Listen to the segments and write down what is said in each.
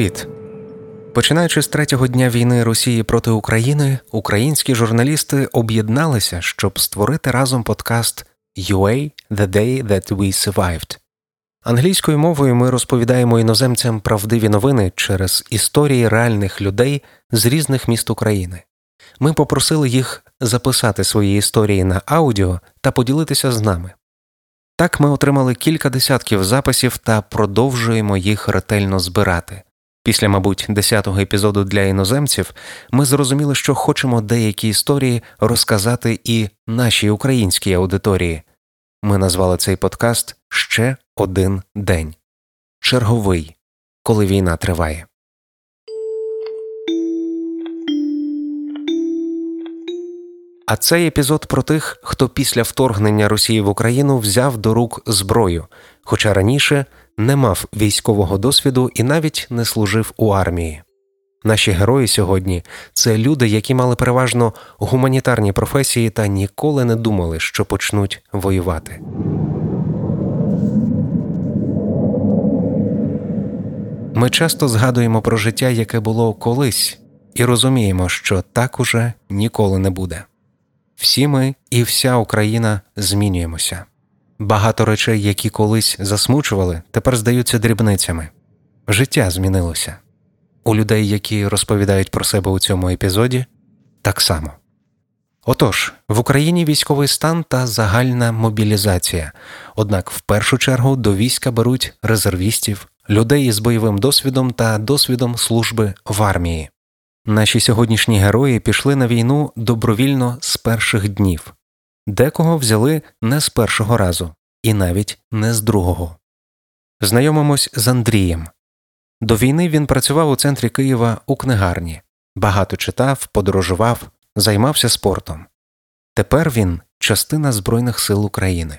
Привіт! Починаючи з третього дня війни Росії проти України, українські журналісти об'єдналися, щоб створити разом подкаст UA The Day That We Survived. Англійською мовою ми розповідаємо іноземцям правдиві новини через історії реальних людей з різних міст України. Ми попросили їх записати свої історії на аудіо та поділитися з нами. Так ми отримали кілька десятків записів та продовжуємо їх ретельно збирати. Після, мабуть, десятого епізоду для іноземців ми зрозуміли, що хочемо деякі історії розказати і нашій українській аудиторії. Ми назвали цей подкаст Ще один день черговий, коли війна триває. А цей епізод про тих, хто після вторгнення Росії в Україну взяв до рук зброю, хоча раніше не мав військового досвіду і навіть не служив у армії. Наші герої сьогодні це люди, які мали переважно гуманітарні професії та ніколи не думали, що почнуть воювати. Ми часто згадуємо про життя, яке було колись, і розуміємо, що так уже ніколи не буде. Всі ми і вся Україна змінюємося. Багато речей, які колись засмучували, тепер здаються дрібницями. Життя змінилося. У людей, які розповідають про себе у цьому епізоді, так само. Отож, в Україні військовий стан та загальна мобілізація, однак в першу чергу до війська беруть резервістів, людей із бойовим досвідом та досвідом служби в армії. Наші сьогоднішні герої пішли на війну добровільно з перших днів, декого взяли не з першого разу, і навіть не з другого. Знайомимось з Андрієм. До війни він працював у центрі Києва у книгарні, багато читав, подорожував, займався спортом. Тепер він частина Збройних сил України.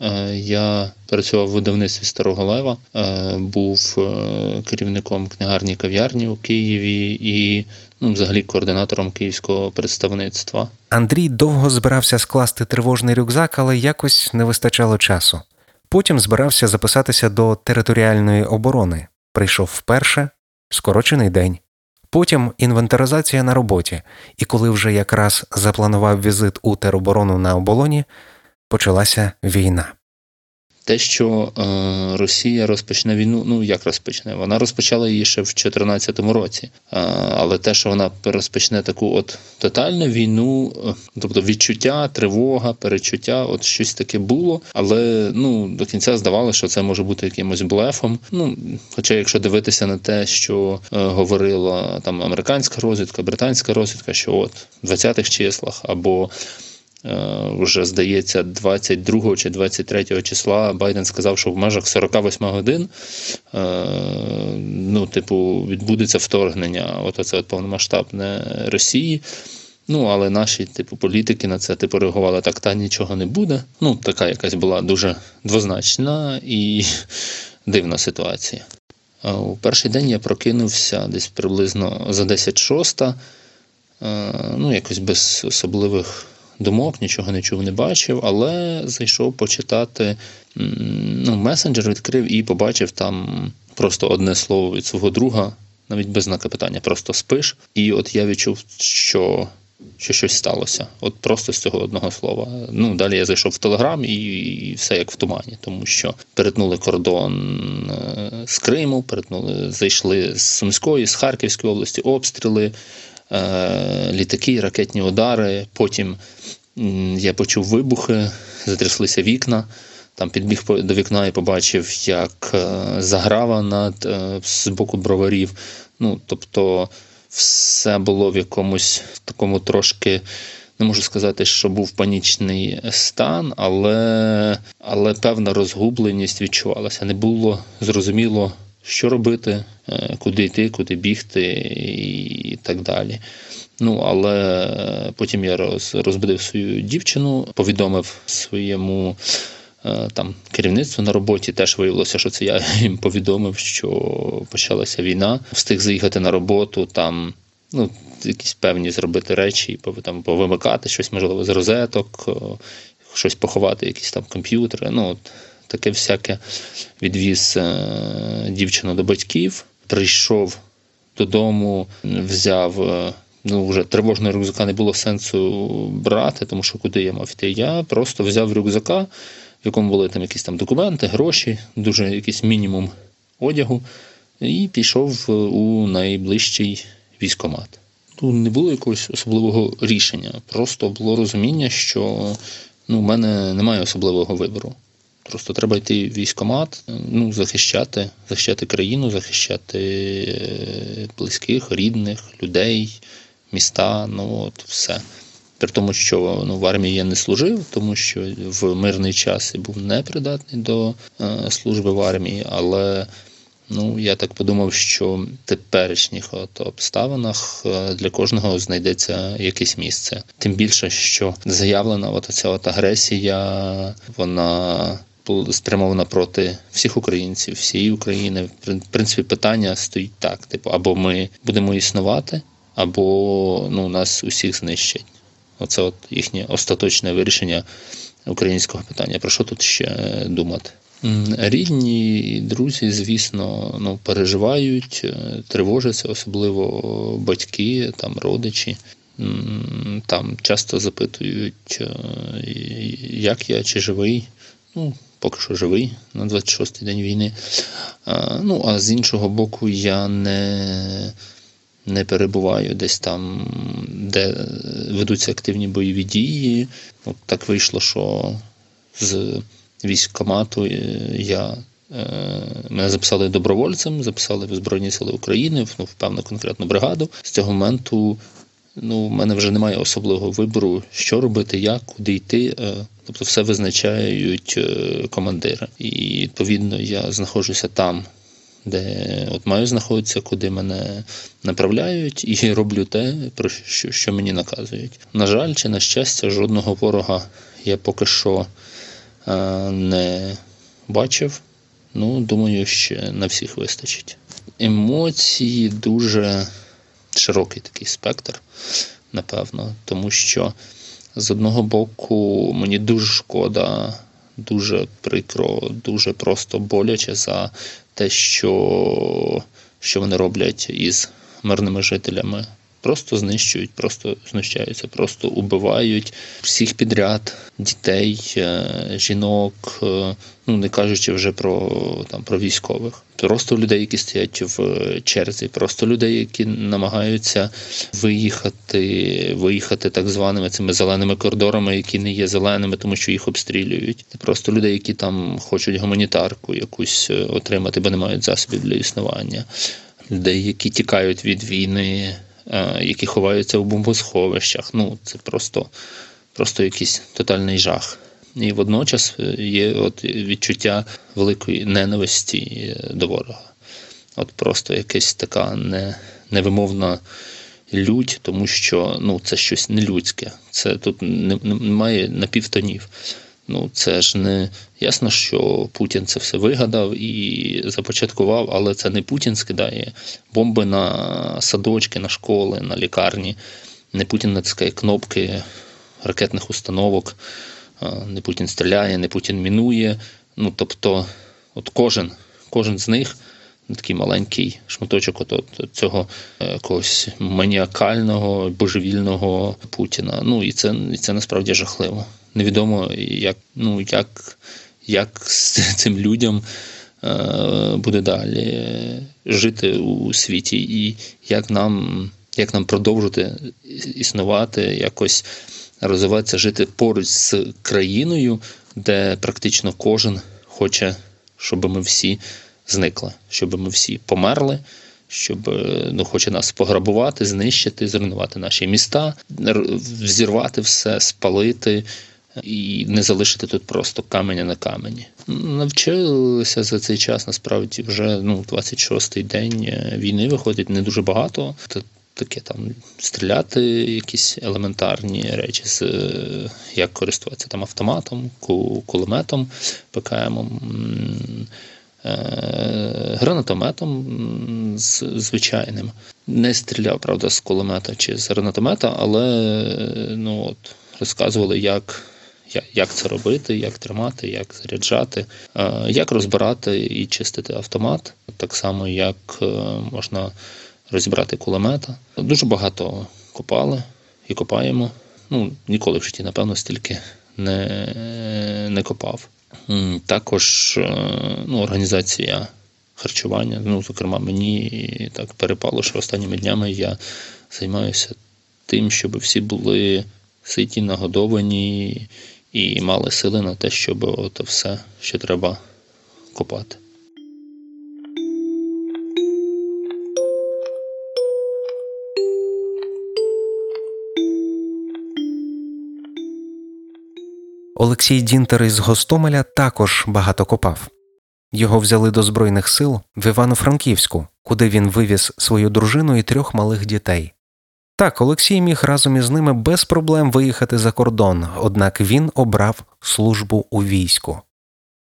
Е, я працював в видавництві Старого Лева, е, був е, керівником книгарні кав'ярні у Києві і ну, взагалі координатором київського представництва. Андрій довго збирався скласти тривожний рюкзак, але якось не вистачало часу. Потім збирався записатися до територіальної оборони. Прийшов вперше, скорочений день. Потім інвентаризація на роботі, і коли вже якраз запланував візит у тероборону на оболоні, почалася війна. Те, що е, Росія розпочне війну, ну як розпочне, вона розпочала її ще в 2014 році. Е, але те, що вона розпочне таку от тотальну війну, е, тобто відчуття, тривога, перечуття, от щось таке було. Але ну до кінця здавалося, що це може бути якимось блефом. Ну, Хоча, якщо дивитися на те, що е, говорила там американська розвідка, британська розвідка, що от в 20-х числах або вже здається, 22 чи 23 числа Байден сказав, що в межах 48 годин е, ну, типу, відбудеться вторгнення. От оце от повномасштабне Росії. Ну, але наші типу політики на це типу реагували так, та нічого не буде. Ну, така якась була дуже двозначна і дивна ситуація. Е, у перший день я прокинувся десь приблизно за 10 шоста, ну, якось без особливих думок, нічого не чув, не бачив, але зайшов почитати ну, месенджер, відкрив і побачив там просто одне слово від свого друга, навіть без знака питання, просто спиш. І от я відчув, що. Що щось сталося, от просто з цього одного слова. Ну далі я зайшов в телеграм і, і все як в тумані, тому що перетнули кордон е, з Криму, перетнули, зайшли з Сумської, з Харківської області, обстріли. Е, літаки, ракетні удари. Потім я почув вибухи, затряслися вікна. Там підбіг до вікна і побачив, як е, заграва над е, з боку броварів. Ну, тобто, все було в якомусь такому трошки. Не можу сказати, що був панічний стан, але але певна розгубленість відчувалася. Не було зрозуміло, що робити, е, куди йти, куди бігти і так далі. Ну, але потім я розбудив свою дівчину, повідомив своєму е, там керівництву на роботі. Теж виявилося, що це я їм повідомив, що почалася війна. Встиг заїхати на роботу там. Ну, якісь певні зробити речі, там повимикати щось, можливо, з розеток, щось поховати, якісь там комп'ютери. Ну, от таке всяке відвіз е, дівчину до батьків. прийшов додому, взяв. е, Ну, вже тривожного рюкзака не було сенсу брати, тому що куди я мав йти. Я просто взяв рюкзака, в якому були там якісь там документи, гроші, дуже якийсь мінімум одягу, і пішов е, у найближчий військомат. Тут не було якогось особливого рішення, просто було розуміння, що ну, в мене немає особливого вибору. Просто треба йти в військкомат, ну, захищати, захищати країну, захищати е, близьких, рідних, людей, міста, ну от все. При тому, що ну, в армії я не служив, тому що в мирний час я був непридатний до е, служби в армії, але ну, я так подумав, що в теперішніх от обставинах е, для кожного знайдеться якесь місце. Тим більше, що заявлена от ця от агресія, вона спрямована проти всіх українців, всієї України. В принципі, питання стоїть так: типу, або ми будемо існувати, або ну, нас усіх знищать. Оце от їхнє остаточне вирішення українського питання. Про що тут ще думати? Рідні і друзі, звісно, ну, переживають, е, тривожаться, особливо батьки, там, родичі. Там часто запитують, е, як я, чи живий. Ну, поки що живий на 26-й день війни. Ну, а з іншого боку, я не, не перебуваю десь там, де ведуться активні бойові дії. От так вийшло, що з військкомату е, я. е, Мене записали добровольцем, записали в Збройні Сили України, ну, в певну конкретну бригаду. З цього моменту ну, в мене вже немає особливого вибору, що робити, як, куди йти. е, Тобто все визначають е, командири. І відповідно я знаходжуся там, де от маю знаходитися, куди мене направляють, і роблю те, про що, що мені наказують. На жаль, чи на щастя, жодного ворога я поки що е, не бачив. Ну, думаю, ще на всіх вистачить. Емоції дуже широкий такий спектр, напевно, тому що з одного боку мені дуже шкода, дуже прикро, дуже просто боляче за те, що, що вони роблять із мирними жителями. Просто знищують, просто знущаються, просто убивають всіх підряд, дітей, е, жінок, е, ну не кажучи вже про там про військових. Просто людей, які стоять в черзі, просто людей, які намагаються виїхати, виїхати так званими цими зеленими коридорами, які не є зеленими, тому що їх обстрілюють. Просто людей, які там хочуть гуманітарку якусь е, отримати, бо не мають засобів для існування. Людей, які тікають від війни, е, які ховаються у бомбосховищах. Ну це просто, просто якийсь тотальний жах. І водночас е, є от відчуття великої ненависті е, до ворога. От просто якась така не, невимовна лють, тому що ну, це щось нелюдське. Це тут не- не- немає напівтонів. Ну, це ж не ясно, що Путін це все вигадав і започаткував, але це не Путін скидає бомби на садочки, на школи, на лікарні. Не Путін натискає кнопки ракетних установок, не Путін стріляє, не Путін мінує. Ну, тобто, от кожен, кожен з них такий маленький шматочок от, цього е, якогось маніакального, божевільного Путіна. Ну і це, і це насправді жахливо. Невідомо, як, ну, як, як з цим людям е, буде далі жити у світі, і як нам, як нам продовжити існувати, якось розвиватися, жити поруч з країною, де практично кожен хоче, щоб ми всі зникли, щоб ми всі померли. Щоб е, ну, хоче нас пограбувати, знищити, зруйнувати наші міста, взірвати все, спалити і не залишити тут просто каменя на камені. Навчилися за цей час насправді вже ну 26-й день е, війни виходить не дуже багато. Та таке там стріляти, якісь елементарні речі з е, як користуватися там автоматом, кулеметом, ПКМом. Е, Гранатометом звичайним. Не стріляв, правда, з кулемета чи з гранатомета, але ну, от, розказували, як, Як це робити, як тримати, як заряджати, е, як розбирати і чистити автомат, так само як е, можна розібрати кулемета. Дуже багато копали і копаємо. Ну, ніколи в житті, напевно, стільки не, не копав. Також е, ну, організація харчування. Ну, зокрема, мені так перепало, що останніми днями я займаюся тим, щоб всі були ситі, нагодовані і мали сили на те, щоб ото все, що треба копати. Олексій Дінтер із Гостомеля також багато копав. Його взяли до Збройних сил в Івано-Франківську, куди він вивіз свою дружину і трьох малих дітей. Так, Олексій міг разом із ними без проблем виїхати за кордон, однак він обрав службу у війську.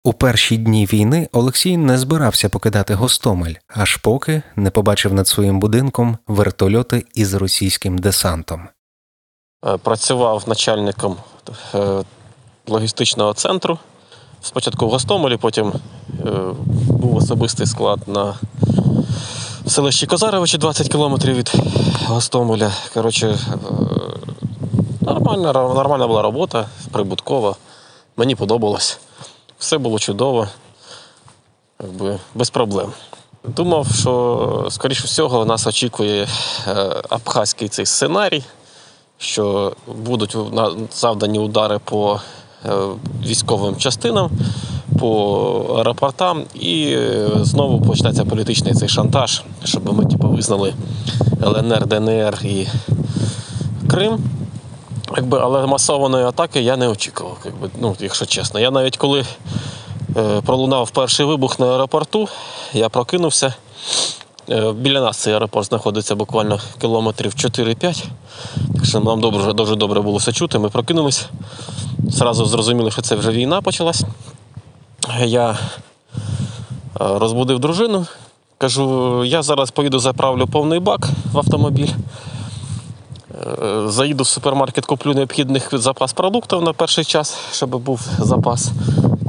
У перші дні війни Олексій не збирався покидати Гостомель, аж поки не побачив над своїм будинком вертольоти із російським десантом. Е, Працював начальником е, логістичного центру. Спочатку в Гостомелі, потім е, був особистий склад на селищі Козаровичі 20 кілометрів від Гостомеля. Коротше, е, нормальна, нормальна була робота, прибуткова. Мені подобалось. Все було чудово, якби, без проблем. Думав, що, скоріше всього, нас очікує е, абхазький цей сценарій що будуть завдані удари по військовим частинам, по аеропортам, і е, знову почнеться політичний цей шантаж, щоб ми типу, визнали ЛНР, ДНР і Крим. Якби, але масованої атаки я не очікував, якби, ну, якщо чесно. Я навіть коли е, пролунав перший вибух на аеропорту, я прокинувся. Е, Біля нас цей аеропорт знаходиться буквально кілометрів 4-5. Так що нам добре, дуже добре було все чути. Ми прокинулись. Зразу зрозуміли, що це вже війна почалась. Я е, розбудив дружину. Кажу, я зараз поїду заправлю повний бак в автомобіль. Е, Заїду в супермаркет, куплю необхідних запас продуктів на перший час, щоб був запас.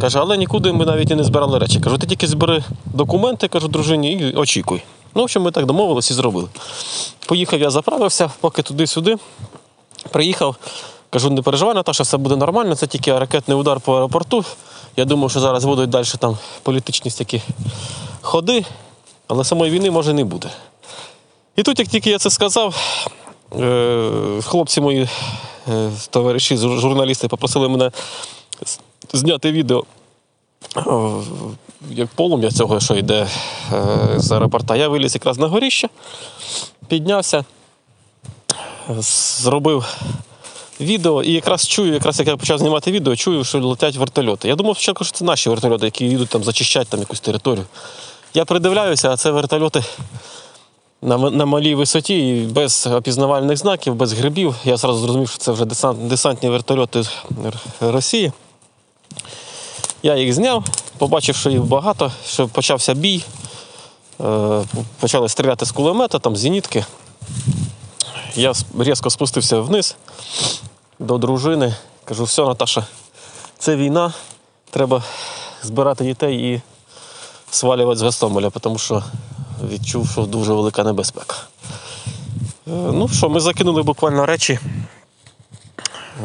Каже, але нікуди ми навіть і не збирали речі. Кажу, ти тільки збери документи, кажу дружині, і очікуй. Ну, в общем, ми так домовились і зробили. Поїхав я заправився, поки туди-сюди. Приїхав, кажу, не переживай, Наташа, все буде нормально, це тільки ракетний удар по аеропорту. Я думав, що зараз будуть далі там політичні такі ходи, але самої війни може не буде. І тут, як тільки я це сказав, е, хлопці мої е, товариші, журналісти попросили мене зняти відео, як полум'я цього, що йде е, з аеропорта. Я виліз якраз на горіще, піднявся, зробив відео і якраз чую, якраз як я почав знімати відео, чую, що летять вертольоти. Я думав спочатку, що це наші вертольоти, які їдуть там зачищати там якусь територію. Я придивляюся, а це вертольоти на, на малій висоті, без опізнавальних знаків, без грибів. Я зразу зрозумів, що це вже десант, десантні вертольоти Росії. Я їх зняв, побачив, що їх багато, що почався бій. Е, Почали стріляти з кулемета, там зенітки. Я різко спустився вниз до дружини. Кажу, все, Наташа, це війна, треба збирати дітей і свалювати з Гостомеля, тому що відчув, що дуже велика небезпека. Е, Ну що, ми закинули буквально речі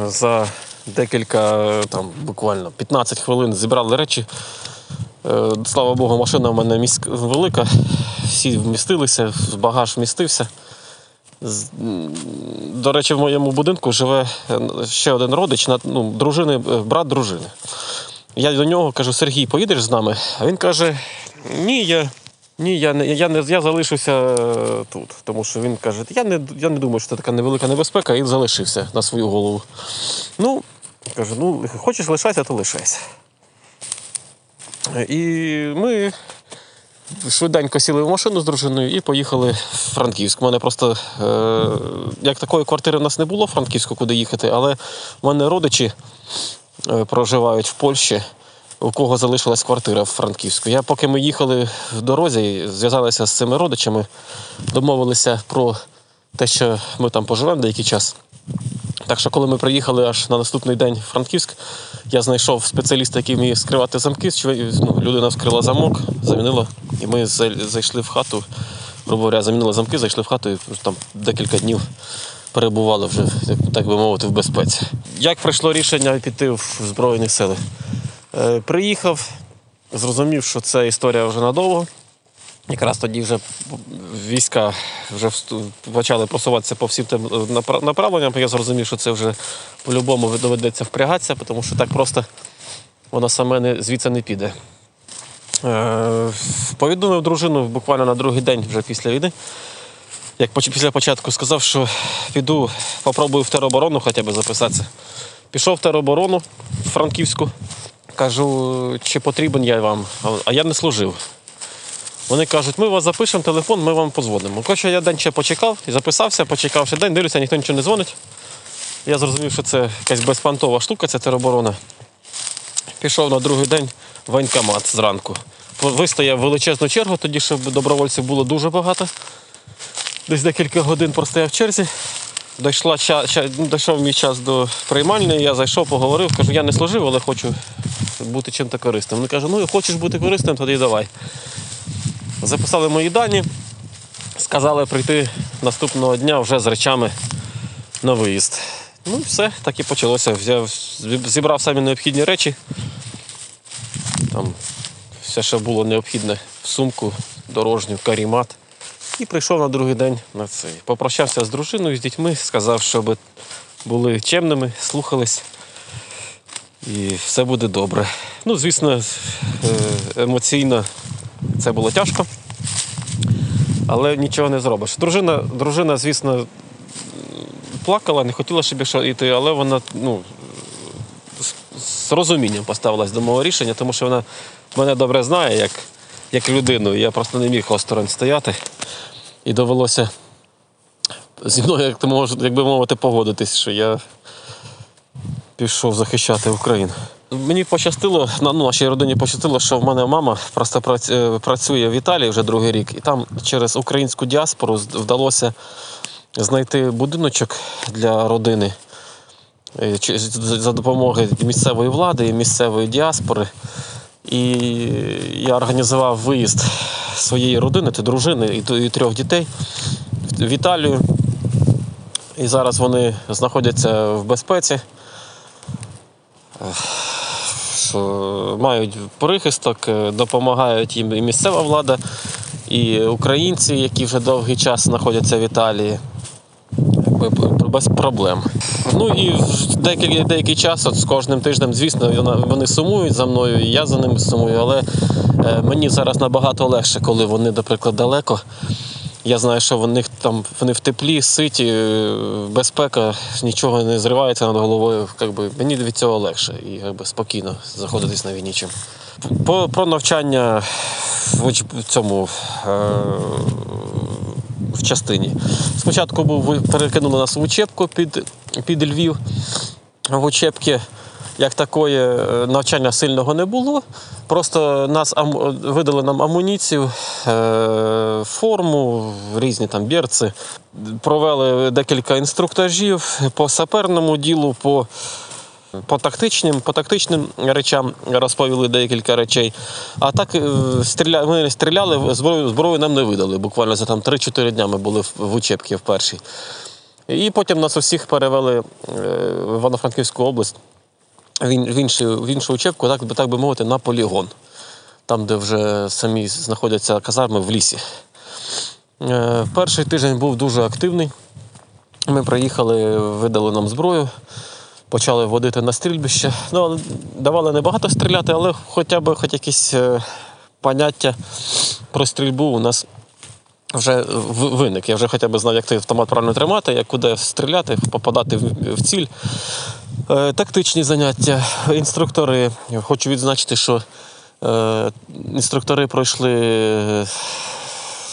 за декілька, там, буквально 15 хвилин зібрали речі. Е, Слава Богу, машина в мене міськ... велика, всі вмістилися, багаж вмістився. До речі, в моєму будинку живе е, ще один родич, ну, дружини, е, брат дружини. Я до нього кажу: Сергій, поїдеш з нами? А він каже: Ні, я, ні, я, не, я, не, я залишуся тут. Тому що він каже, я не, я не думаю, що це така невелика небезпека, і залишився на свою голову. Ну, кажу, ну, хочеш лишайся, то лишайся. І ми швиденько сіли в машину з дружиною і поїхали в Франківськ. У мене просто е, як такої квартири в нас не було в Франківську, куди їхати, але в мене родичі е, проживають в Польщі, у кого залишилась квартира в Франківську. Я поки ми їхали в дорозі, зв'язалися з цими родичами, домовилися про те, що ми там поживемо деякий час. Так що, коли ми приїхали аж на наступний день в Франківськ, я знайшов спеціаліста, який вміє скривати замки. Ну, людина вскрила замок, замінила, і ми зайшли в хату. Грубо говоря, замінили замки, зайшли в хату і там декілька днів перебували вже, так би мовити, в безпеці. Як прийшло рішення піти в Збройні сили? Е, приїхав, зрозумів, що це історія вже надовго. Якраз тоді вже війська вже почали просуватися по всім тим е, направленням. Я зрозумів, що це вже по-любому доведеться впрягатися, тому що так просто воно саме не, звідси не піде. Е, повідомив дружину буквально на другий день вже після війни. Як після початку сказав, що піду, попробую в тероборону хоча б записатися. Пішов в тероборону в Франківську. Кажу, чи потрібен я вам, а я не служив. Вони кажуть, ми вас запишемо телефон, ми вам подзвонимо. Коротше, я день ще почекав і записався, почекав ще день, дивлюся, ніхто нічого не дзвонить. Я зрозумів, що це якась безпантова штука, ця тероборона. Пішов на другий день в воєнкомат зранку. Вистояв величезну чергу, тоді щоб добровольців було дуже багато. Десь декілька годин простояв в черзі. Дійшла дійшов мій час до приймальної, я зайшов, поговорив, кажу, я не служив, але хочу бути чим-то корисним. Вони кажуть, ну хочеш бути корисним, тоді давай. Записали мої дані, сказали прийти наступного дня вже з речами на виїзд. Ну все, так і почалося. Взяв, зібрав самі необхідні речі. Там все, що було необхідне в сумку, дорожню, карімат. І прийшов на другий день на цей. Попрощався з дружиною, з дітьми, сказав, щоб були чемними, слухались. І все буде добре. Ну, звісно, е, емоційно це було тяжко, але нічого не зробиш. Дружина, дружина звісно, плакала, не хотіла, щоб я йти, але вона ну, з- розумінням поставилась до мого рішення, тому що вона мене добре знає як, як людину. Я просто не міг осторонь стояти. І довелося зі мною, як, ти би мовити, погодитись, що я пішов захищати Україну. Мені пощастило, на ну, нашій родині пощастило, що в мене мама просто е, працює в Італії вже другий рік, і там через українську діаспору вдалося знайти будиночок для родини е, за допомогою місцевої влади і місцевої діаспори. І я організував виїзд своєї родини, та дружини і, трьох дітей в Італію. І зараз вони знаходяться в безпеці. Мають прихисток, е, допомагають їм і місцева влада, і українці, які вже довгий час знаходяться в Італії. Без проблем. Ну і деякий, деякий час, от з кожним тижнем, звісно, вони сумують за мною, і я за ними сумую, але е, мені зараз набагато легше, коли вони, наприклад, далеко. Я знаю, що вони там вони в теплі, ситі, е, безпека, нічого не зривається над головою. Якби, мені від цього легше і якби, спокійно заходитись на війні. Чим. По, про навчання в, цьому е, в частині. Спочатку був перекинули нас в учебку під, під Львів. В учебці як такої е, навчання сильного не було. Просто нас видали нам амуніцію, е, форму, різні там берці. Провели декілька інструктажів по саперному ділу, по, по, тактичним, по тактичним речам розповіли декілька речей. А так е, стріля... ми стріляли, зброю, зброю нам не видали. Буквально за там 3-4 дня ми були в, учебці в першій. І потім нас усіх перевели в Івано-Франківську область в іншу, в іншу учебку, так, так би мовити, на полігон. Там, де вже самі знаходяться казарми в лісі. Е, Перший тиждень був дуже активний. Ми приїхали, видали нам зброю, почали водити на стрільбище. Ну, давали небагато стріляти, але хоча б хоч якісь е, поняття про стрільбу у нас вже виник. Я вже хоча б знав, як той автомат правильно тримати, як куди стріляти, попадати в ціль. Е, Тактичні заняття, інструктори. Хочу відзначити, що е, інструктори пройшли е,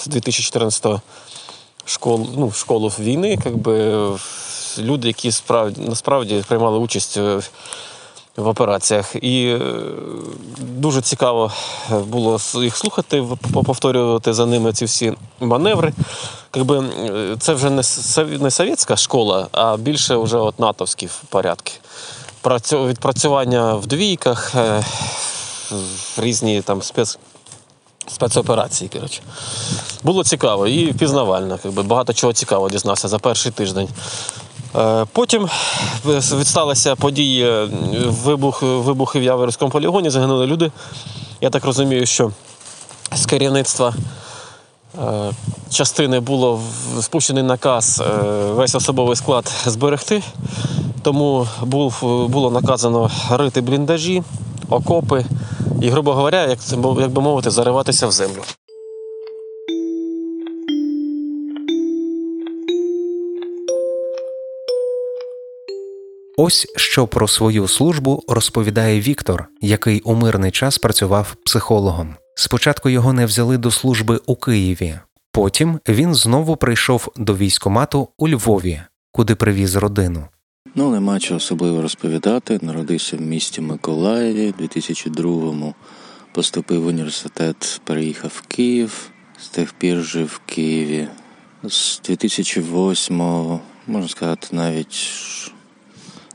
з 2014 школу, ну, школу війни, якби, люди, які справді, насправді приймали участь в операціях. І е, дуже цікаво було їх слухати, повторювати за ними ці всі маневри. Якби е, це вже не совєтська школа, а більше вже от натовські порядки. Відпрацювання в двійках, е, різні там спец. Спецоперації, коротше. Було цікаво і пізнавально. Багато чого цікавого дізнався за перший тиждень. Е, потім відсталися події вибух, вибухи в Яворівському полігоні, загинули люди. Я так розумію, що з керівництва е, частини було спущений наказ е, весь особовий склад зберегти, тому було наказано рити бліндажі, окопи і, грубо говоря, як би мовити, зариватися в землю. Ось що про свою службу розповідає Віктор, який у мирний час працював психологом. Спочатку його не взяли до служби у Києві, потім він знову прийшов до військомату у Львові, куди привіз родину. Ну, нема чого особливо розповідати. Народився в місті Миколаєві, 2002-му поступив в університет, переїхав в Київ, з тих пір жив в Києві. З 2008-го, можна сказати, навіть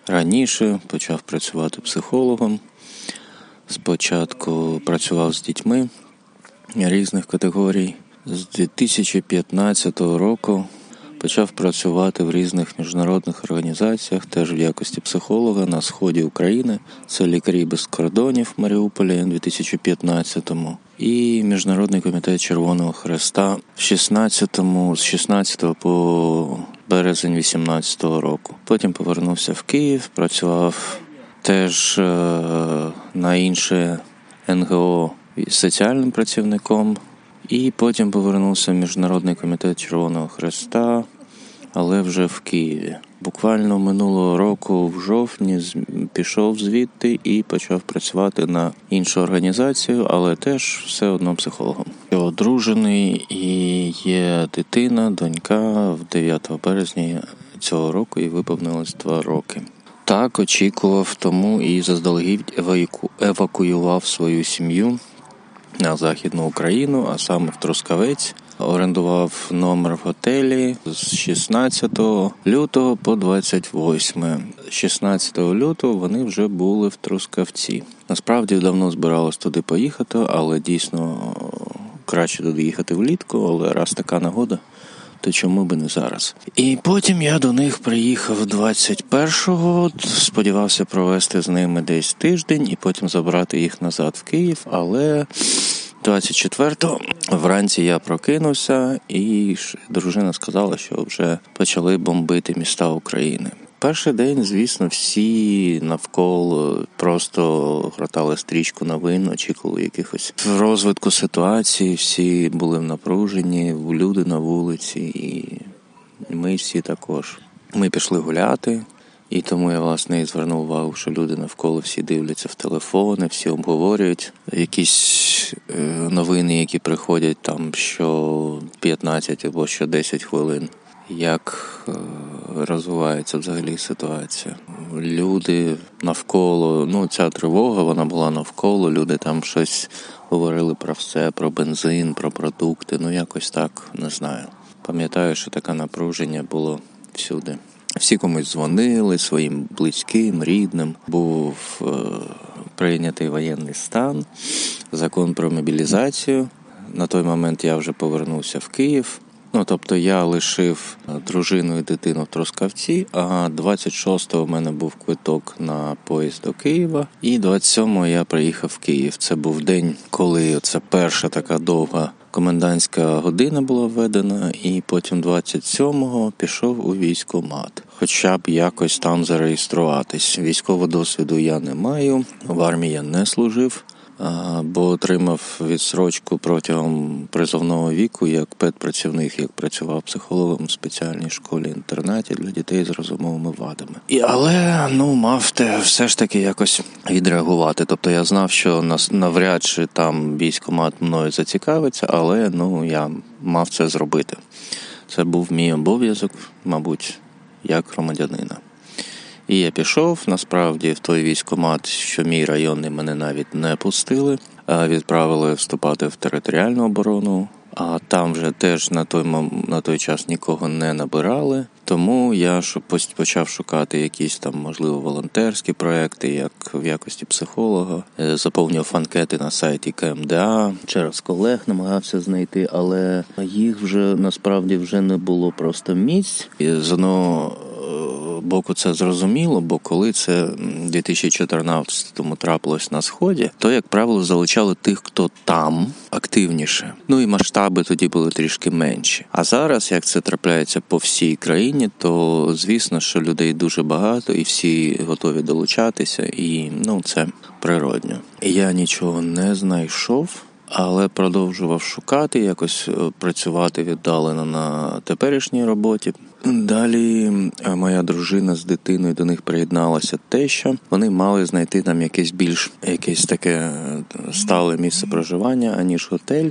Раніше почав працювати психологом. Спочатку працював з дітьми різних категорій. З 2015 року почав працювати в різних міжнародних організаціях, теж в якості психолога на сході України. Це лікарі без кордонів в Маріуполі у 2015-му і Міжнародний комітет Червоного Хреста в 16-му, з 16 по березень 18-го року. Потім повернувся в Київ, працював теж е, на інше НГО соціальним працівником, і потім повернувся в Міжнародний комітет Червоного Хреста, але вже в Києві. Буквально минулого року, в жовтні, пішов звідти і почав працювати на іншу організацію, але теж все одно психологом. Одружений і є дитина, донька в 9 березня цього року і виповнилось два роки. Так очікував, тому і заздалегідь евакуював свою сім'ю на західну Україну, а саме в Трускавець. Орендував номер в готелі з 16 лютого по 28. 16 лютого вони вже були в Трускавці. Насправді давно збиралось туди поїхати, але дійсно краще туди їхати влітку. Але раз така нагода, то чому би не зараз? І потім я до них приїхав 21-го, Сподівався провести з ними десь тиждень і потім забрати їх назад в Київ, але. 24-го вранці я прокинувся, і дружина сказала, що вже почали бомбити міста України. Перший день, звісно, всі навколо просто гратали стрічку новин, очікували якихось розвитку ситуації. Всі були в напруженні, люди на вулиці, і ми всі також. Ми пішли гуляти. І тому я власне і звернув увагу, що люди навколо всі дивляться в телефони, всі обговорюють якісь е, новини, які приходять там що 15 або що 10 хвилин. Як е, розвивається взагалі ситуація? Люди навколо, ну ця тривога, вона була навколо. Люди там щось говорили про все, про бензин, про продукти. Ну якось так не знаю. Пам'ятаю, що таке напруження було всюди. Всі комусь дзвонили своїм близьким, рідним. Був е, прийнятий воєнний стан, закон про мобілізацію. На той момент я вже повернувся в Київ. Ну, тобто я лишив дружину і дитину в Трускавці, а 26-го в мене був квиток на поїзд до Києва, і 27-го я приїхав в Київ. Це був день, коли це перша така довга комендантська година була введена, і потім 27-го пішов у військомат. Хоча б якось там зареєструватись. Військового досвіду я не маю, в армії я не служив бо отримав відсрочку протягом призовного віку як педпрацівник, як працював психологом в спеціальній школі інтернаті для дітей з розумовими вадами. І але ну мав те все ж таки якось відреагувати. Тобто я знав, що нас навряд чи там військомат мною зацікавиться, але ну я мав це зробити. Це був мій обов'язок, мабуть, як громадянина. І я пішов. Насправді в той військомат, що мій районний мене навіть не пустили. а Відправили вступати в територіальну оборону. А там вже теж на той на той час нікого не набирали. Тому я почав шукати якісь там, можливо, волонтерські проекти, як в якості психолога. Е, заповнював анкети на сайті КМДА. Через колег намагався знайти, але їх вже насправді вже не було просто місць. І з одного боку це зрозуміло, бо коли це в 2014-му трапилось на сході, то як правило залучали тих, хто там активніше. Ну і масштаби тоді були трішки менші. А зараз, як це трапляється по всій країні, то звісно, що людей дуже багато, і всі готові долучатися, і ну це природньо. Я нічого не знайшов. Але продовжував шукати, якось е, працювати віддалено на теперішній роботі. Далі е, моя дружина з дитиною до них приєдналася те, що вони мали знайти там якесь більш якесь таке е, стале місце проживання, аніж готель.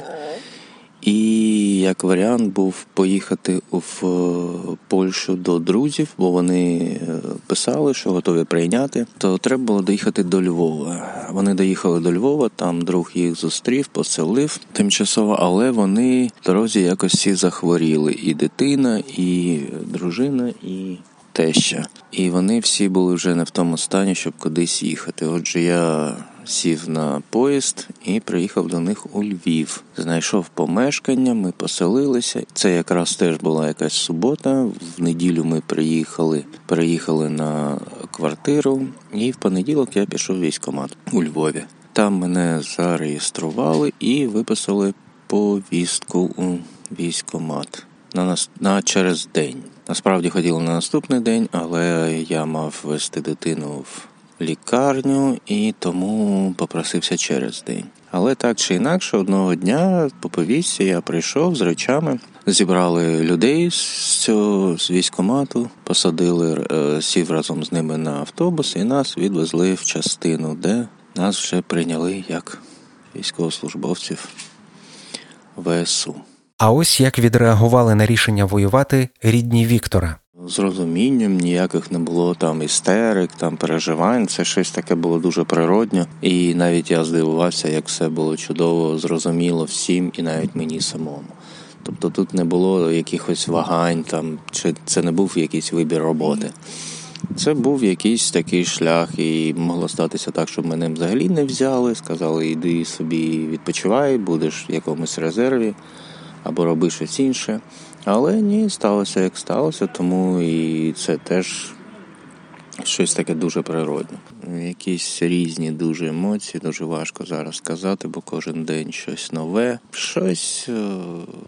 І як варіант був поїхати в е, Польщу до друзів, бо вони е, писали, що готові прийняти. То треба було доїхати до Львова. Вони доїхали до Львова, там друг їх зустрів, поселив тимчасово, але вони в дорозі якось всі захворіли. І дитина, і дружина, і теща. І вони всі були вже не в тому стані, щоб кудись їхати. Отже, я сів на поїзд і приїхав до них у Львів. Знайшов помешкання, ми поселилися. Це якраз теж була якась субота. В неділю ми приїхали, переїхали на квартиру, і в понеділок я пішов військкомат у Львові. Там мене зареєстрували і виписали повістку у військкомат на нас на через день. Насправді хотіли на наступний день, але я мав вести дитину в лікарню і тому попросився через день. Але так чи інакше, одного дня по я прийшов з речами, зібрали людей з цього з військомату, посадили, е, сів разом з ними на автобус і нас відвезли в частину, де нас вже прийняли як військовослужбовців ВСУ. А ось як відреагували на рішення воювати рідні Віктора. З розумінням ніяких не було там істерик, там переживань. Це щось таке було дуже природньо. І навіть я здивувався, як все було чудово, зрозуміло всім, і навіть мені самому. Тобто тут не було якихось вагань, там чи це не був якийсь вибір роботи. Це був якийсь такий шлях, і могло статися так, щоб мене взагалі не взяли. Сказали, йди собі відпочивай, будеш в якомусь резерві або роби щось інше. Але ні, сталося як сталося, тому і це теж щось таке дуже природне. Якісь різні дуже емоції, дуже важко зараз сказати, бо кожен день щось нове, щось е,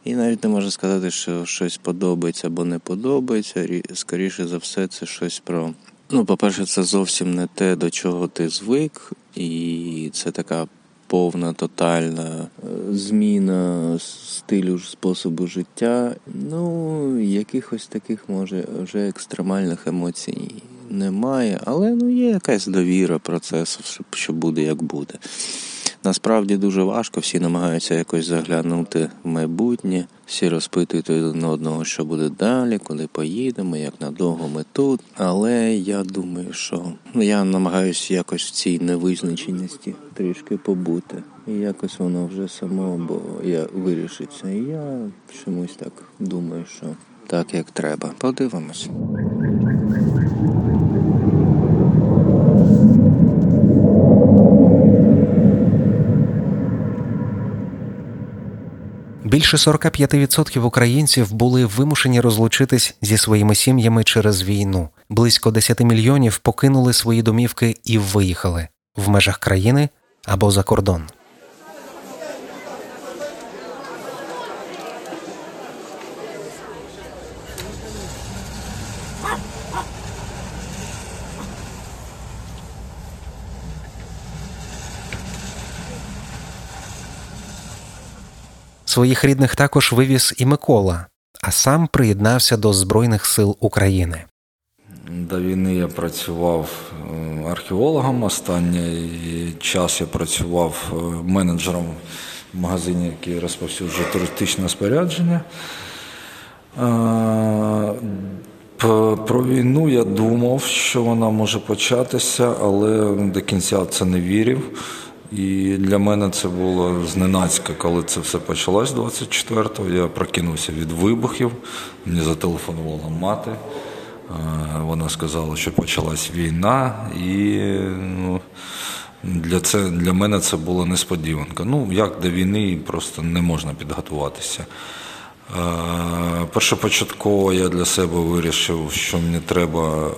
і навіть не можна сказати, що щось подобається або не подобається. Скоріше за все, це щось про. Ну, по-перше, це зовсім не те, до чого ти звик, і це така повна тотальна е, зміна стилю способу життя. Ну, якихось таких, може, вже екстремальних емоцій немає, але ну, є якась довіра процесу, що буде як буде. Насправді дуже важко, всі намагаються якось заглянути в майбутнє, всі розпитують один одного, що буде далі, куди поїдемо, як надовго ми тут. Але я думаю, що ну, я намагаюся якось в цій невизначеності трішки побути. І якось воно вже само, бо я вирішиться. І я чомусь так думаю, що так як треба. Подивимось. Більше 45% українців були вимушені розлучитись зі своїми сім'ями через війну. Близько 10 мільйонів покинули свої домівки і виїхали в межах країни або за кордон. Своїх рідних також вивіз і Микола, а сам приєднався до Збройних сил України. До війни я працював е, археологом. Останній час я працював е, менеджером в магазині, який розповсюджує туристичне спорядження. Е, Про війну я думав, що вона може початися, але до кінця це не вірив. І для мене це було зненацька, коли це все почалось 24-го. Я прокинувся від вибухів. Мені зателефонувала мати. Е, Вона сказала, що почалась війна, і ну, для, це, для мене це була несподіванка. Ну, як до війни просто не можна підготуватися. Е, Першопочатково я для себе вирішив, що мені треба е,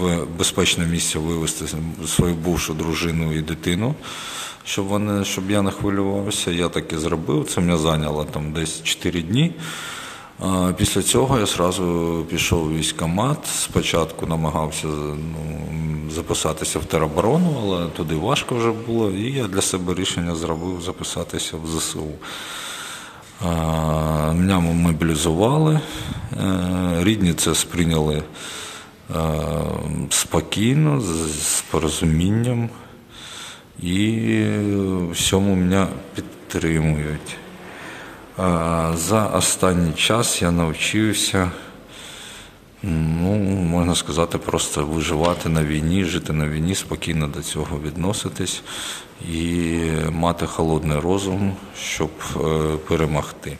в безпечне місце вивезти свою бувшу дружину і дитину, щоб вони, щоб я не хвилювався. Я так і зробив. Це мене зайняло там десь 4 дні. Після цього я одразу пішов у військкомат. Спочатку намагався ну, записатися в тероборону, але туди важко вже було. І я для себе рішення зробив записатися в ЗСУ. Мене мобілізували. Е, Рідні це сприйняли спокійно, з порозумінням і в всьому мене підтримують. За останній час я навчився, ну, можна сказати, просто виживати на війні, жити на війні, спокійно до цього відноситись і мати холодний розум, щоб е, перемогти.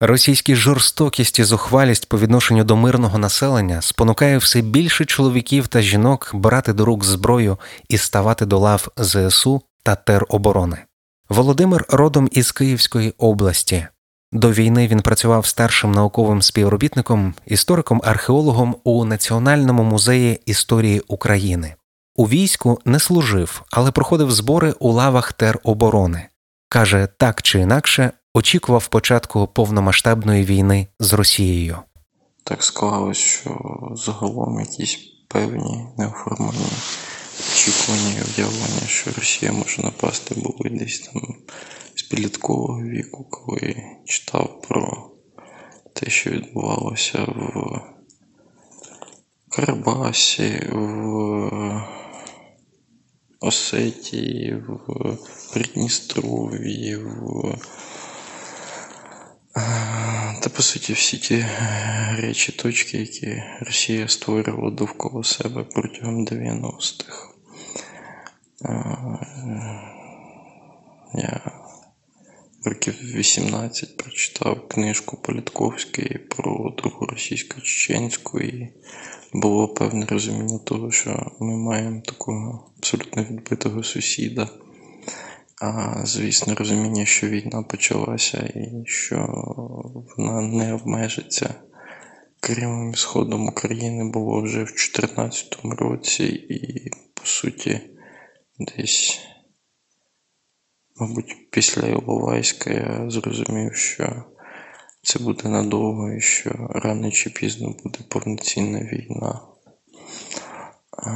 Російські жорстокість і зухвалість по відношенню до мирного населення спонукає все більше чоловіків та жінок брати до рук зброю і ставати до лав ЗСУ та тероборони. Володимир родом із Київської області. До війни він працював старшим науковим співробітником, істориком-археологом у Національному музеї історії України. У війську не служив, але проходив збори у лавах тероборони. Каже, так чи інакше очікував початку повномасштабної війни з Росією. Так склалось, що загалом якісь певні неоформлені очікування і уявлення, що Росія може напасти, були десь там з підліткового віку, коли читав про те, що відбувалося в Карабасі, в Осетії, в Придністров'ї, в та по суті всі ті речі, точки, які Росія створювала довкола себе протягом 90-х. Я років 18 прочитав книжку Політковської про другу російсько чеченську і було певне розуміння того, що ми маємо такого абсолютно відбитого сусіда. А звісно, розуміння, що війна почалася і що вона не обмежиться Кримом і Сходом України було вже в 2014 році, і, по суті, десь, мабуть, після Іловайська я зрозумів, що це буде надовго і що рано чи пізно буде повноцінна війна. А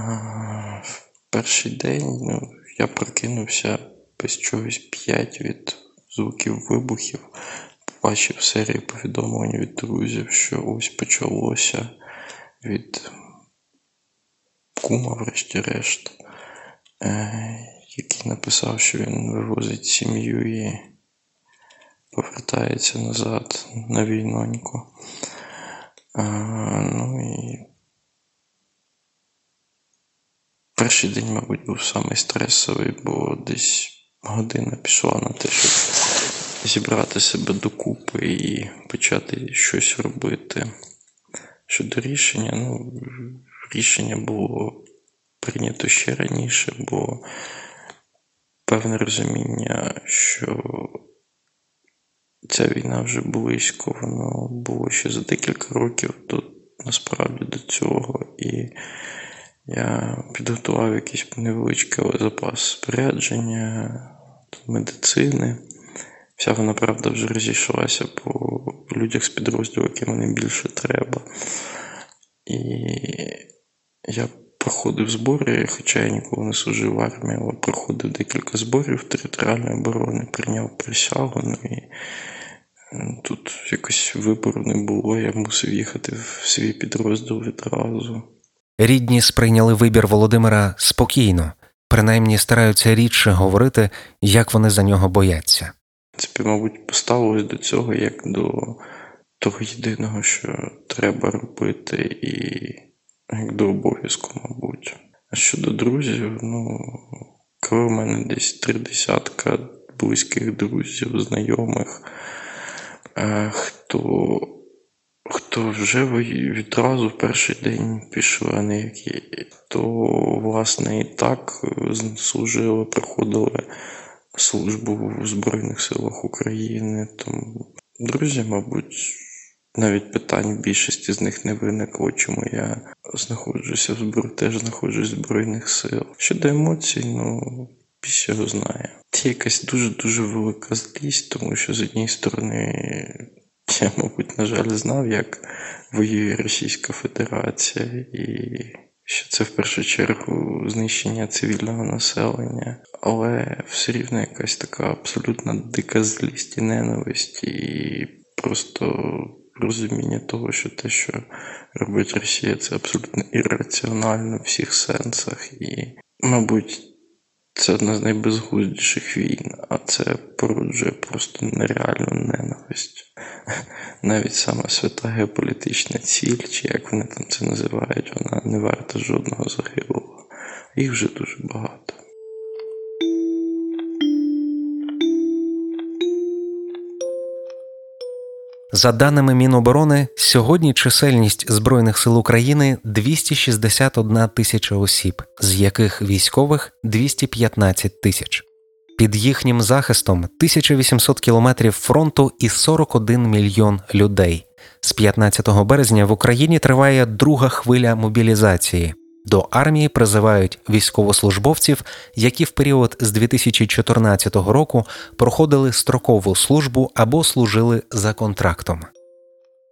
в перший день ну, я прокинувся без чогось п'ять від звуків вибухів. Побачив серію повідомлень від друзів, що ось почалося від кума, врешті-решт, е, який написав, що він вивозить сім'ю і повертається назад на війноньку. Ну і перший день, мабуть, був самий стресовий, бо десь година пішла на те, щоб зібрати себе докупи і почати щось робити. Щодо рішення, ну, рішення було прийнято ще раніше, бо певне розуміння, що ця війна вже близько, воно було ще за декілька років до насправді до цього. І я підготував якийсь невеличкий запас спорядження, медицини. Вся вона, правда, вже розійшлася по людях з підрозділу, яким найбільше треба. І я проходив збори, хоча я ніколи не служив в армії, але проходив декілька зборів територіальної оборони, прийняв присягу. Ну і тут якось вибору не було, я мусив їхати в свій підрозділ відразу. Рідні сприйняли вибір Володимира спокійно, принаймні стараються рідше говорити, як вони за нього бояться. Принципі, мабуть, поставилось до цього як до того єдиного, що треба робити, і як до обов'язку, мабуть. А щодо друзів, ну, коли в мене десь три десятка близьких друзів, знайомих, е, хто хто вже відразу в перший день пішли, а які, то, власне, і так служили, проходили службу в Збройних силах України. Тому, друзі, мабуть, навіть питань більшості з них не виникло, чому я знаходжуся в зброї, теж знаходжусь в Збройних сил. Щодо емоцій, ну. Бісь його знає. Це якась дуже-дуже велика злість, тому що з однієї сторони я, мабуть, на жаль, знав, як воює Російська Федерація, і що це в першу чергу знищення цивільного населення, але все рівно якась така абсолютна дика злість і ненависть, і просто розуміння того, що те, що робить Росія, це абсолютно ірраціонально в всіх сенсах, і, мабуть. Це одна з найбезглуздіших війн, а це породжує просто нереальну ненависть. Навіть сама свята геополітична ціль, чи як вони там це називають, вона не варта жодного загиблого. Їх вже дуже багато. За даними Міноборони, сьогодні чисельність Збройних сил України 261 тисяча осіб, з яких військових 215 тисяч. Під їхнім захистом 1800 кілометрів фронту і 41 мільйон людей. З 15 березня в Україні триває друга хвиля мобілізації. До армії призивають військовослужбовців, які в період з 2014 року проходили строкову службу або служили за контрактом.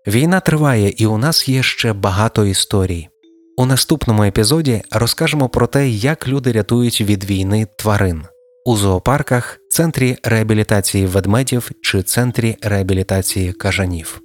Війна триває, і у нас є ще багато історій. У наступному епізоді розкажемо про те, як люди рятують від війни тварин у зоопарках, центрі реабілітації ведмедів чи центрі реабілітації кажанів.